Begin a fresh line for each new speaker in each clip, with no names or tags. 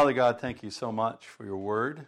Father God, thank you so much for your word.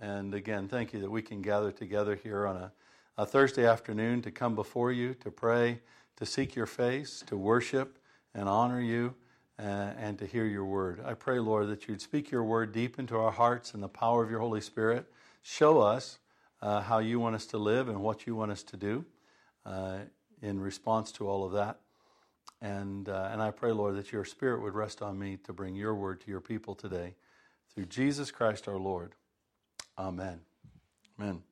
And again, thank you that we can gather together here on a, a Thursday afternoon to come before you, to pray, to seek your face, to worship and honor you, uh, and to hear your word. I pray, Lord, that you'd speak your word deep into our hearts and the power of your Holy Spirit. Show us uh, how you want us to live and what you want us to do uh, in response to all of that. And, uh, and I pray, Lord, that your Spirit would rest on me to bring your word to your people today. Through Jesus Christ our Lord. Amen. Amen.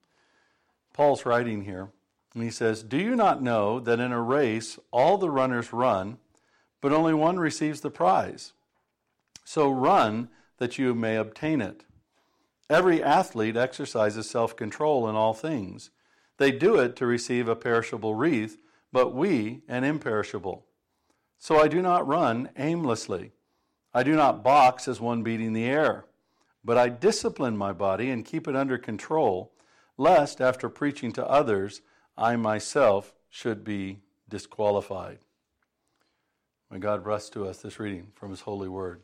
Paul's writing here, and he says, Do you not know that in a race all the runners run, but only one receives the prize? So run that you may obtain it. Every athlete exercises self control in all things. They do it to receive a perishable wreath, but we an imperishable. So I do not run aimlessly. I do not box as one beating the air. But I discipline my body and keep it under control, lest after preaching to others, I myself should be disqualified. May God bless to us this reading from His holy word.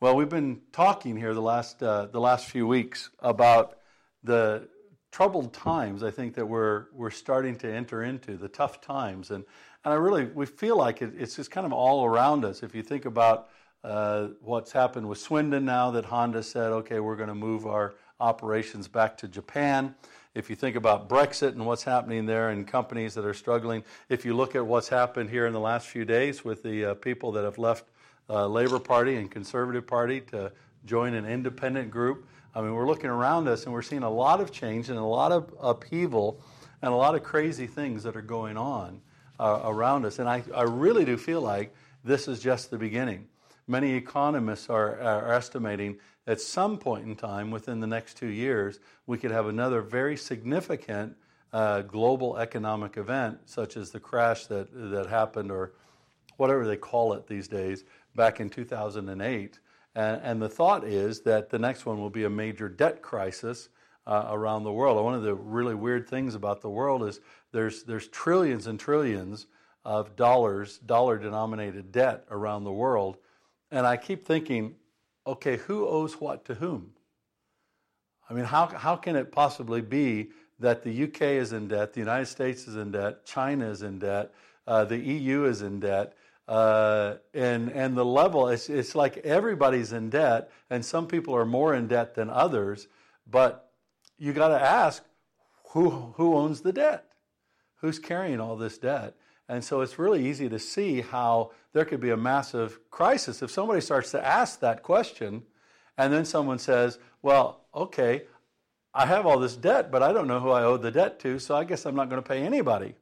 Well, we've been talking here the last, uh, the last few weeks about the troubled times I think that we're, we're starting to enter into, the tough times. And, and I really, we feel like it, it's just kind of all around us. If you think about uh, what's happened with Swindon now that Honda said, okay, we're going to move our operations back to Japan. If you think about Brexit and what's happening there and companies that are struggling, if you look at what's happened here in the last few days with the uh, people that have left uh, Labour Party and Conservative Party to join an independent group, I mean, we're looking around us and we're seeing a lot of change and a lot of upheaval and a lot of crazy things that are going on uh, around us. And I, I really do feel like this is just the beginning. Many economists are, are estimating at some point in time within the next two years, we could have another very significant uh, global economic event, such as the crash that, that happened, or whatever they call it these days, back in 2008. And, and the thought is that the next one will be a major debt crisis uh, around the world. One of the really weird things about the world is there's, there's trillions and trillions of dollars, dollar denominated debt around the world. And I keep thinking, okay, who owes what to whom? I mean, how, how can it possibly be that the UK is in debt, the United States is in debt, China is in debt, uh, the EU is in debt, uh, and, and the level, it's, it's like everybody's in debt, and some people are more in debt than others, but you got to ask who, who owns the debt? Who's carrying all this debt? And so it's really easy to see how there could be a massive crisis if somebody starts to ask that question and then someone says, Well, okay, I have all this debt, but I don't know who I owe the debt to, so I guess I'm not going to pay anybody.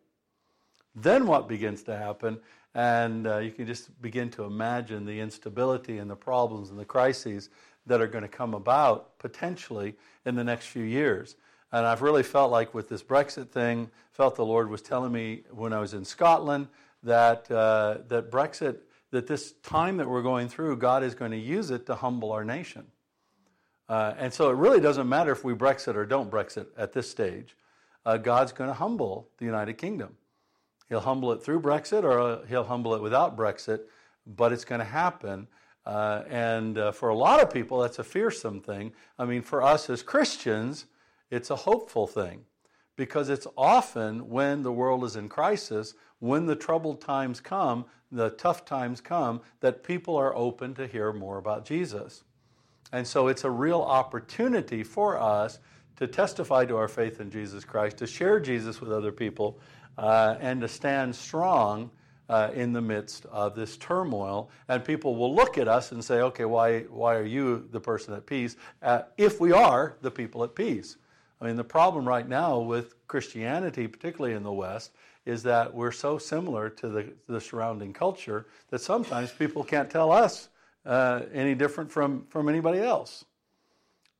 Then what begins to happen? And uh, you can just begin to imagine the instability and the problems and the crises that are going to come about potentially in the next few years. And I've really felt like with this Brexit thing, felt the Lord was telling me when I was in Scotland that, uh, that Brexit, that this time that we're going through, God is going to use it to humble our nation. Uh, and so it really doesn't matter if we Brexit or don't Brexit at this stage. Uh, God's going to humble the United Kingdom. He'll humble it through Brexit or uh, he'll humble it without Brexit, but it's going to happen. Uh, and uh, for a lot of people, that's a fearsome thing. I mean, for us as Christians, it's a hopeful thing because it's often when the world is in crisis, when the troubled times come, the tough times come, that people are open to hear more about Jesus. And so it's a real opportunity for us to testify to our faith in Jesus Christ, to share Jesus with other people, uh, and to stand strong uh, in the midst of this turmoil. And people will look at us and say, okay, why, why are you the person at peace? Uh, if we are the people at peace. I mean, the problem right now with Christianity, particularly in the West, is that we're so similar to the, the surrounding culture that sometimes people can't tell us uh, any different from, from anybody else.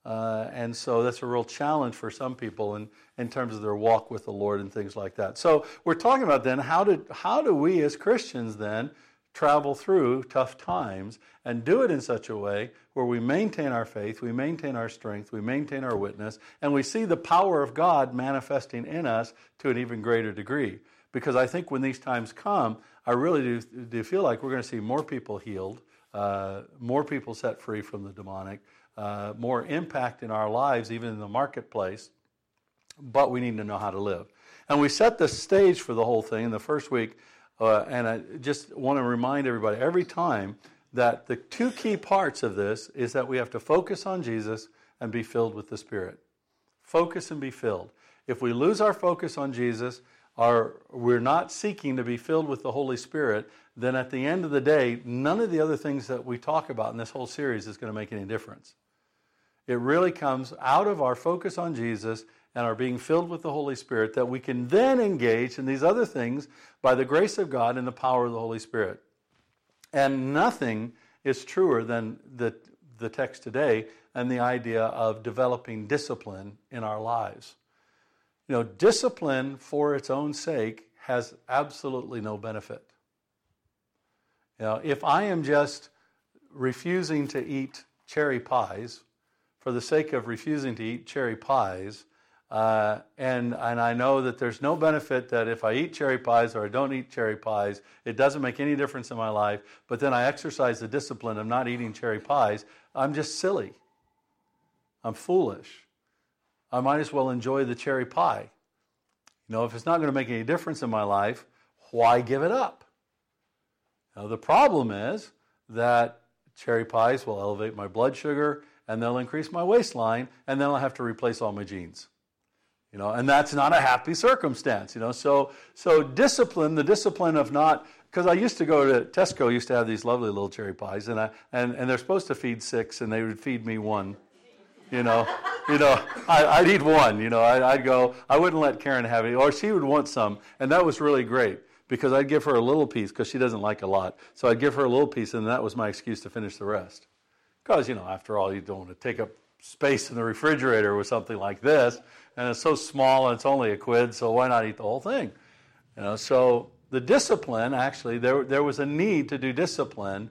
Uh, and so that's a real challenge for some people in, in terms of their walk with the Lord and things like that. So we're talking about then how do, how do we as Christians then travel through tough times and do it in such a way where we maintain our faith, we maintain our strength, we maintain our witness, and we see the power of God manifesting in us to an even greater degree. Because I think when these times come, I really do, do feel like we're going to see more people healed, uh, more people set free from the demonic, uh, more impact in our lives, even in the marketplace. But we need to know how to live. And we set the stage for the whole thing in the first week. Uh, and I just want to remind everybody every time that the two key parts of this is that we have to focus on Jesus and be filled with the Spirit. Focus and be filled. If we lose our focus on Jesus, our, we're not seeking to be filled with the Holy Spirit, then at the end of the day, none of the other things that we talk about in this whole series is going to make any difference. It really comes out of our focus on Jesus and are being filled with the Holy Spirit that we can then engage in these other things by the grace of God and the power of the Holy Spirit. And nothing is truer than the, the text today and the idea of developing discipline in our lives. You know, discipline for its own sake has absolutely no benefit. You know, if I am just refusing to eat cherry pies for the sake of refusing to eat cherry pies, uh, and, and I know that there's no benefit that if I eat cherry pies or I don't eat cherry pies, it doesn't make any difference in my life, but then I exercise the discipline of not eating cherry pies, I'm just silly. I'm foolish. I might as well enjoy the cherry pie. You know, if it's not going to make any difference in my life, why give it up? Now, the problem is that cherry pies will elevate my blood sugar and they'll increase my waistline, and then I'll have to replace all my jeans. You know, and that's not a happy circumstance, you know. So so discipline, the discipline of not because I used to go to Tesco used to have these lovely little cherry pies and I and, and they're supposed to feed six and they would feed me one. You know, you know, I, would eat one. You know, I, would go. I wouldn't let Karen have it, or she would want some, and that was really great because I'd give her a little piece because she doesn't like a lot. So I'd give her a little piece, and that was my excuse to finish the rest. Because, you know, after all, you don't want to take up space in the refrigerator with something like this, and it's so small and it's only a quid, so why not eat the whole thing? You know, so the discipline, actually, there, there was a need to do discipline.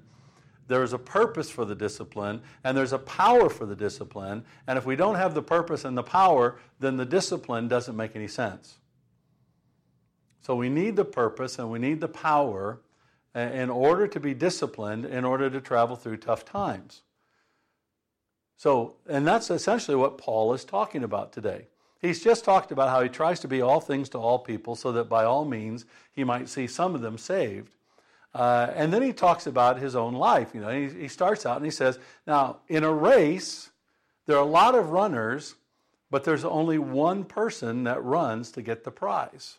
There is a purpose for the discipline, and there's a power for the discipline. And if we don't have the purpose and the power, then the discipline doesn't make any sense. So we need the purpose and we need the power uh, in order to be disciplined, in order to travel through tough times. So, and that's essentially what Paul is talking about today. He's just talked about how he tries to be all things to all people so that by all means he might see some of them saved. Uh, and then he talks about his own life. You know, he, he starts out and he says, Now, in a race, there are a lot of runners, but there's only one person that runs to get the prize.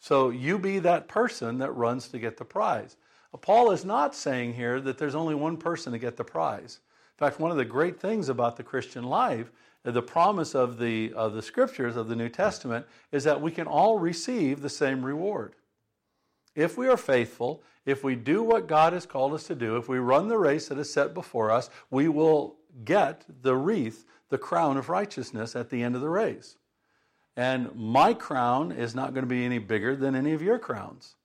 So you be that person that runs to get the prize. Paul is not saying here that there's only one person to get the prize. In fact, one of the great things about the Christian life, uh, the promise of the, of the scriptures of the New Testament, is that we can all receive the same reward. If we are faithful, if we do what God has called us to do, if we run the race that is set before us, we will get the wreath, the crown of righteousness at the end of the race. And my crown is not going to be any bigger than any of your crowns.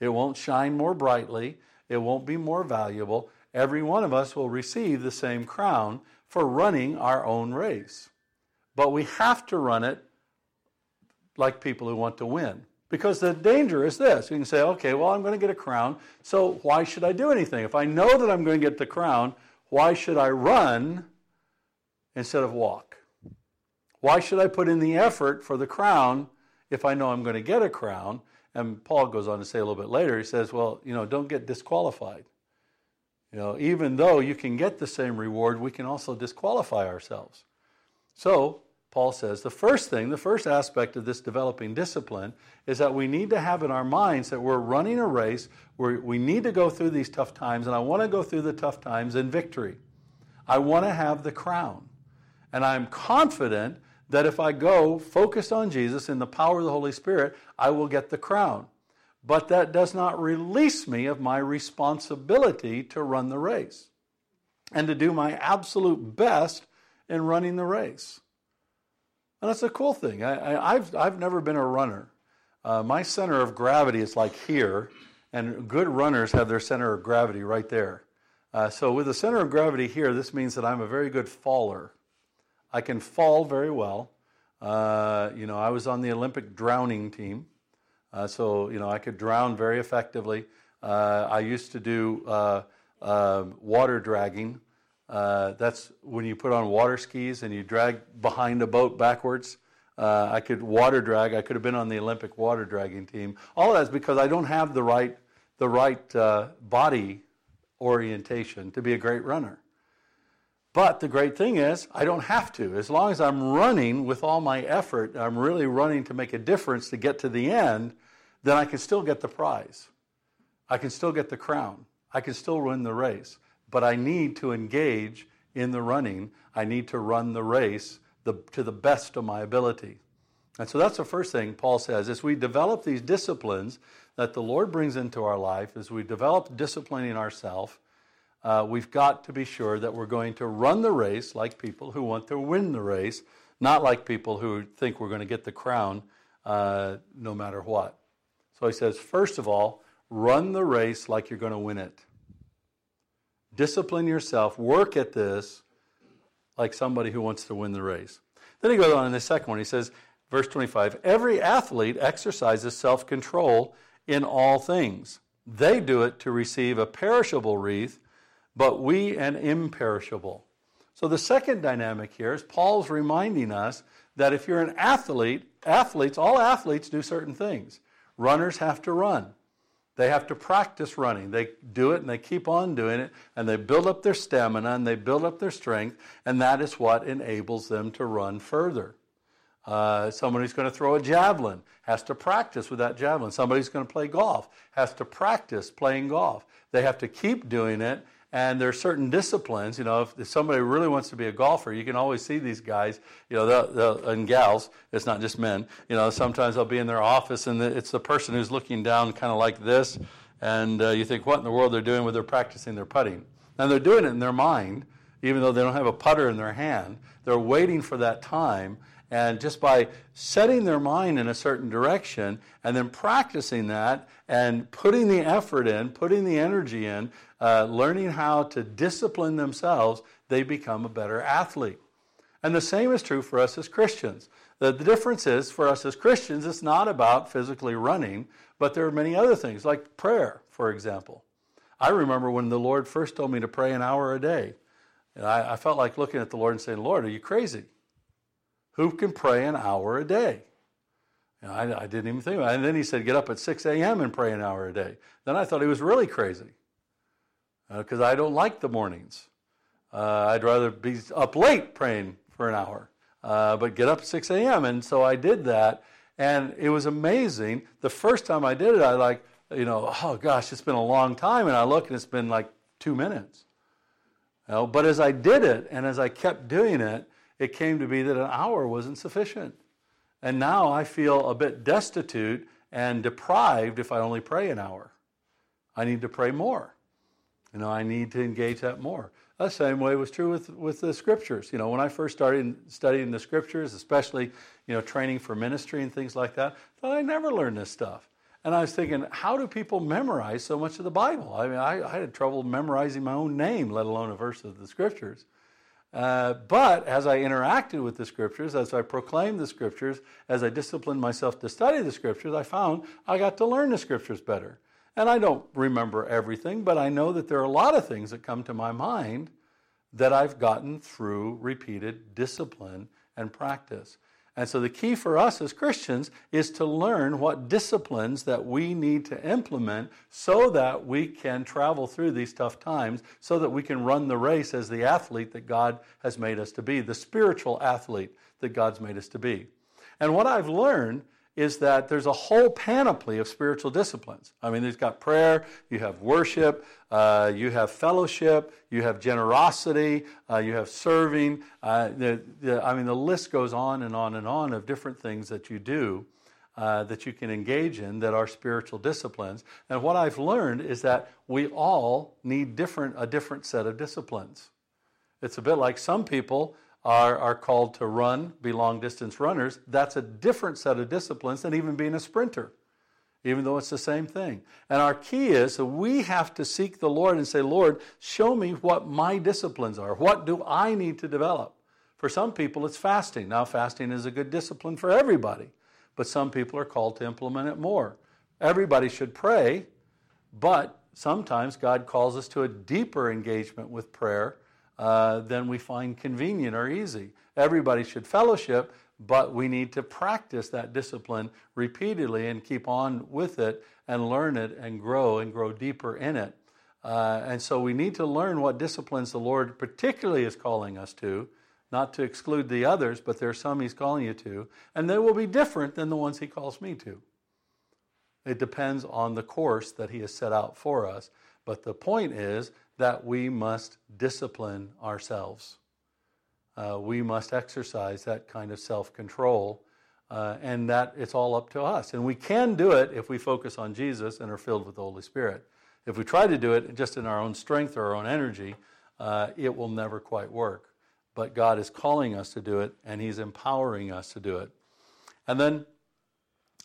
It won't shine more brightly, it won't be more valuable. Every one of us will receive the same crown for running our own race. But we have to run it like people who want to win. Because the danger is this you can say, okay, well, I'm going to get a crown, so why should I do anything? If I know that I'm going to get the crown, why should I run instead of walk? Why should I put in the effort for the crown if I know I'm going to get a crown? And Paul goes on to say a little bit later, he says, well, you know, don't get disqualified. You know, even though you can get the same reward, we can also disqualify ourselves. So, Paul says the first thing, the first aspect of this developing discipline is that we need to have in our minds that we're running a race where we need to go through these tough times, and I want to go through the tough times in victory. I want to have the crown. And I'm confident that if I go focused on Jesus in the power of the Holy Spirit, I will get the crown. But that does not release me of my responsibility to run the race and to do my absolute best in running the race. And that's a cool thing. I, have I've never been a runner. Uh, my center of gravity is like here, and good runners have their center of gravity right there. Uh, so, with the center of gravity here, this means that I'm a very good faller. I can fall very well. Uh, you know, I was on the Olympic drowning team, uh, so you know I could drown very effectively. Uh, I used to do uh, uh, water dragging. Uh, that's when you put on water skis and you drag behind a boat backwards. Uh, I could water drag. I could have been on the Olympic water dragging team. All that's because I don't have the right the right uh, body orientation to be a great runner. But the great thing is, I don't have to. As long as I'm running with all my effort, I'm really running to make a difference to get to the end, then I can still get the prize. I can still get the crown. I can still win the race. But I need to engage in the running. I need to run the race the, to the best of my ability. And so that's the first thing Paul says. As we develop these disciplines that the Lord brings into our life, as we develop disciplining ourselves, uh, we've got to be sure that we're going to run the race like people who want to win the race, not like people who think we're going to get the crown uh, no matter what. So he says, first of all, run the race like you're going to win it. Discipline yourself, work at this like somebody who wants to win the race. Then he goes on in the second one. He says, verse 25, every athlete exercises self control in all things. They do it to receive a perishable wreath but we an imperishable. So the second dynamic here is Paul's reminding us that if you're an athlete, athletes, all athletes do certain things. Runners have to run. They have to practice running. They do it and they keep on doing it and they build up their stamina and they build up their strength, and that is what enables them to run further. Uh, someone who's going to throw a javelin has to practice with that javelin. Somebody who's going to play golf has to practice playing golf. They have to keep doing it and there are certain disciplines, you know, if, if, somebody really wants to be a golfer, you can always see these guys, you know, they'll, they'll, and gals, it's not just men, you know, sometimes they'll be in their office and it's the person who's looking down kind of like this, and uh, you think, what in the world they're doing when they're practicing their putting? And they're doing it in their mind, even though they don't have a putter in their hand. They're waiting for that time and just by setting their mind in a certain direction and then practicing that and putting the effort in, putting the energy in, uh, learning how to discipline themselves, they become a better athlete. And the same is true for us as Christians. The, the difference is for us as Christians, it's not about physically running, but there are many other things, like prayer, for example. I remember when the Lord first told me to pray an hour a day. And I, I felt like looking at the Lord and saying, Lord, are you crazy? Who can pray an hour a day? I, I, didn't even think about it. And then he said, get up at 6 a.m. and pray an hour a day. Then I thought he was really crazy because uh, I don't like the mornings. Uh, I'd rather be up late praying for an hour, uh, but get up at 6 a.m. And so I did that. And it was amazing. The first time I did it, I like, you know, oh gosh, it's been a long time. And I look and it's been like two minutes. You know, but as I did it and as I kept doing it, it came to be that an hour wasn't sufficient. And now I feel a bit destitute and deprived if I only pray an hour. I need to pray more. You know, I need to engage that more. The same way was true with, with the scriptures. You know, when I first started studying the scriptures, especially, you know, training for ministry and things like that, I thought I never learned this stuff. And I was thinking, how do people memorize so much of the Bible? I mean, I, I had trouble memorizing my own name, let alone a verse of the scriptures. Uh, but as I interacted with the scriptures, as I proclaimed the scriptures, as I disciplined myself to study the scriptures, I found I got to learn the scriptures better. And I don't remember everything, but I know that there are a lot of things that come to my mind that I've gotten through repeated discipline and practice. And so the key for us as Christians is to learn what disciplines that we need to implement so that we can travel through these tough times, so that we can run the race as the athlete that God has made us to be, the spiritual athlete that God's made us to be. And what I've learned is that there's a whole panoply of spiritual disciplines. I mean, there's got prayer, you have worship, uh, you have fellowship, you have generosity, uh, you have serving. Uh, the, the, I mean, the list goes on and on and on of different things that you do. Uh, that you can engage in that are spiritual disciplines. And what I've learned is that we all need different, a different set of disciplines. It's a bit like some people are, are called to run, be long distance runners, that's a different set of disciplines than even being a sprinter, even though it's the same thing. And our key is that we have to seek the Lord and say, Lord, show me what my disciplines are. What do I need to develop? For some people, it's fasting. Now, fasting is a good discipline for everybody, but some people are called to implement it more. Everybody should pray, but sometimes God calls us to a deeper engagement with prayer uh, than we find convenient or easy. Everybody should fellowship, but we need to practice that discipline repeatedly and keep on with it and learn it and grow and grow deeper in it. Uh, and so we need to learn what disciplines the Lord particularly is calling us to, not to exclude the others, but there are some He's calling you to, and they will be different than the ones He calls me to. It depends on the course that He has set out for us. But the point is that we must discipline ourselves. Uh, we must exercise that kind of self control, uh, and that it's all up to us. And we can do it if we focus on Jesus and are filled with the Holy Spirit. If we try to do it just in our own strength or our own energy, uh, it will never quite work. But God is calling us to do it, and He's empowering us to do it. And then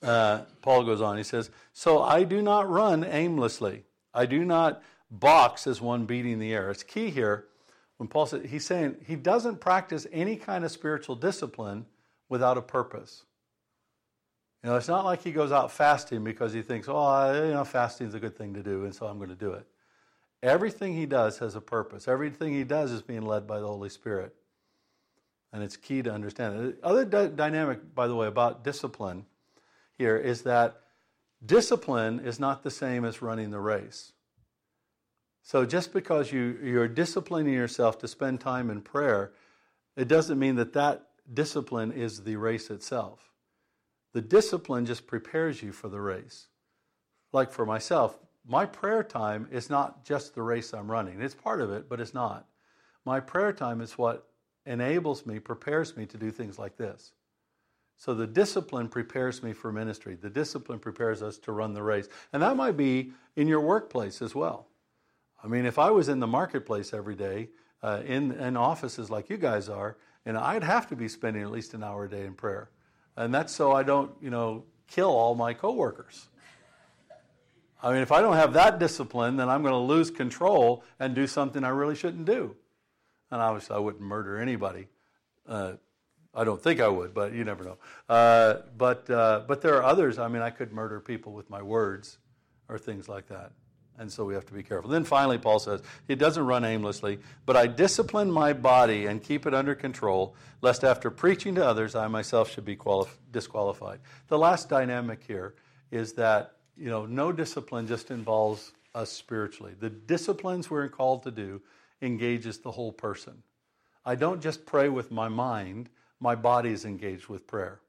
uh, Paul goes on, he says, So I do not run aimlessly. I do not box as one beating the air. It's key here when Paul said, he's saying he doesn't practice any kind of spiritual discipline without a purpose. You know, it's not like he goes out fasting because he thinks, oh, you know, fasting is a good thing to do, and so I'm going to do it. Everything he does has a purpose. Everything he does is being led by the Holy Spirit. And it's key to understand. The other d- dynamic, by the way, about discipline here is that discipline is not the same as running the race. So just because you, you're disciplining yourself to spend time in prayer, it doesn't mean that that discipline is the race itself. The discipline just prepares you for the race. Like for myself, my prayer time is not just the race I'm running. It's part of it, but it's not. My prayer time is what enables me, prepares me to do things like this. So the discipline prepares me for ministry. The discipline prepares us to run the race. And that might be in your workplace as well. I mean, if I was in the marketplace every day, uh, in, in offices like you guys are, and I'd have to be spending at least an hour a day in prayer. And that's so I don't, you know, kill all my coworkers. I mean, if I don't have that discipline, then I'm going to lose control and do something I really shouldn't do. And obviously, I wouldn't murder anybody. Uh, I don't think I would, but you never know. Uh, but uh, but there are others. I mean, I could murder people with my words, or things like that. And so we have to be careful. Then finally, Paul says, He doesn't run aimlessly, but I discipline my body and keep it under control, lest after preaching to others, I myself should be quali- disqualified. The last dynamic here is that, you know, no discipline just involves us spiritually. The disciplines we're called to do engages the whole person. I don't just pray with my mind, my body is engaged with prayer.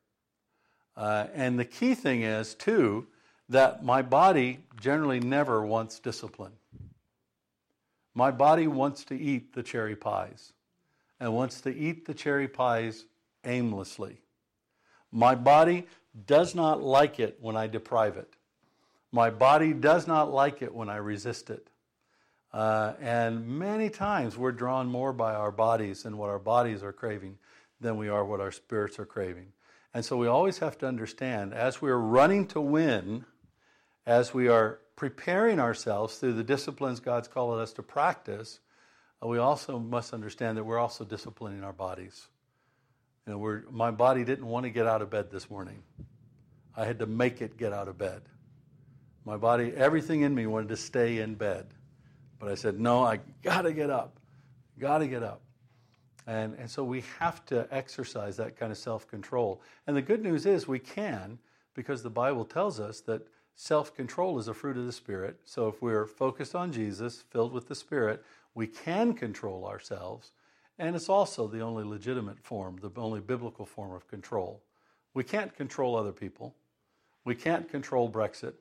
Uh, and the key thing is, too, that my body generally never wants discipline. My body wants to eat the cherry pies and wants to eat the cherry pies aimlessly. My body does not like it when I deprive it. My body does not like it when I resist it. Uh, and many times we're drawn more by our bodies and what our bodies are craving than we are what our spirits are craving. And so we always have to understand as we're running to win, as we are preparing ourselves through the disciplines God's called us to practice, uh, we also must understand that we're also disciplining our bodies. You know, my body didn't want to get out of bed this morning. I had to make it get out of bed. My body, everything in me wanted to stay in bed. But I said, no, I got to get up. Got to get up. And, and so we have to exercise that kind of self control. And the good news is we can because the Bible tells us that Self control is a fruit of the Spirit. So if we're focused on Jesus, filled with the Spirit, we can control ourselves. And it's also the only legitimate form, the only biblical form of control. We can't control other people. We can't control Brexit.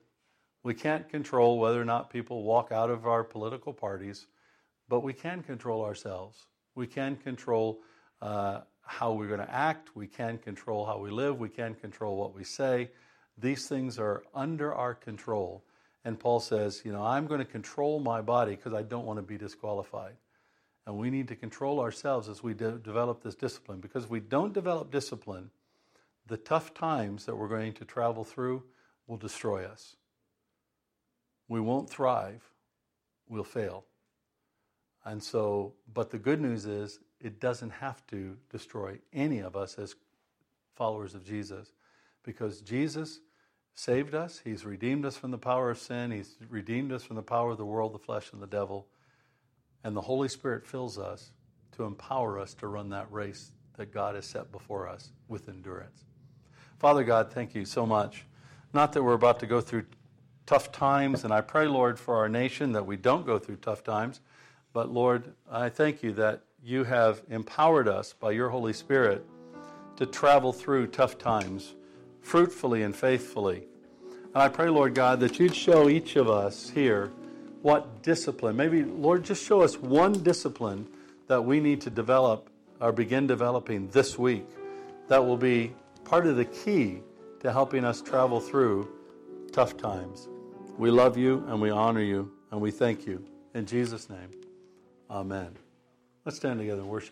We can't control whether or not people walk out of our political parties, but we can control ourselves. We can control uh, how we're going to act. We can control how we live. We can control what we say. These things are under our control. And Paul says, you know, I'm going to control my body because I don't want to be disqualified. And we need to control ourselves as we de- develop this discipline. Because if we don't develop discipline, the tough times that we're going to travel through will destroy us. We won't thrive, we'll fail. And so, but the good news is it doesn't have to destroy any of us as followers of Jesus because Jesus saved us, He's redeemed us from the power of sin, He's redeemed us from the power of the world, the flesh, and the devil. And the Holy Spirit fills us to empower us to run that race that God has set before us with endurance. Father God, thank you so much. Not that we're about to go through tough times, and I pray, Lord, for our nation that we don't go through tough times. But Lord, I thank you that you have empowered us by your Holy Spirit to travel through tough times fruitfully and faithfully. And I pray, Lord God, that you'd show each of us here what discipline, maybe, Lord, just show us one discipline that we need to develop or begin developing this week that will be part of the key to helping us travel through tough times. We love you and we honor you and we thank you. In Jesus' name, amen. Let's stand together and worship.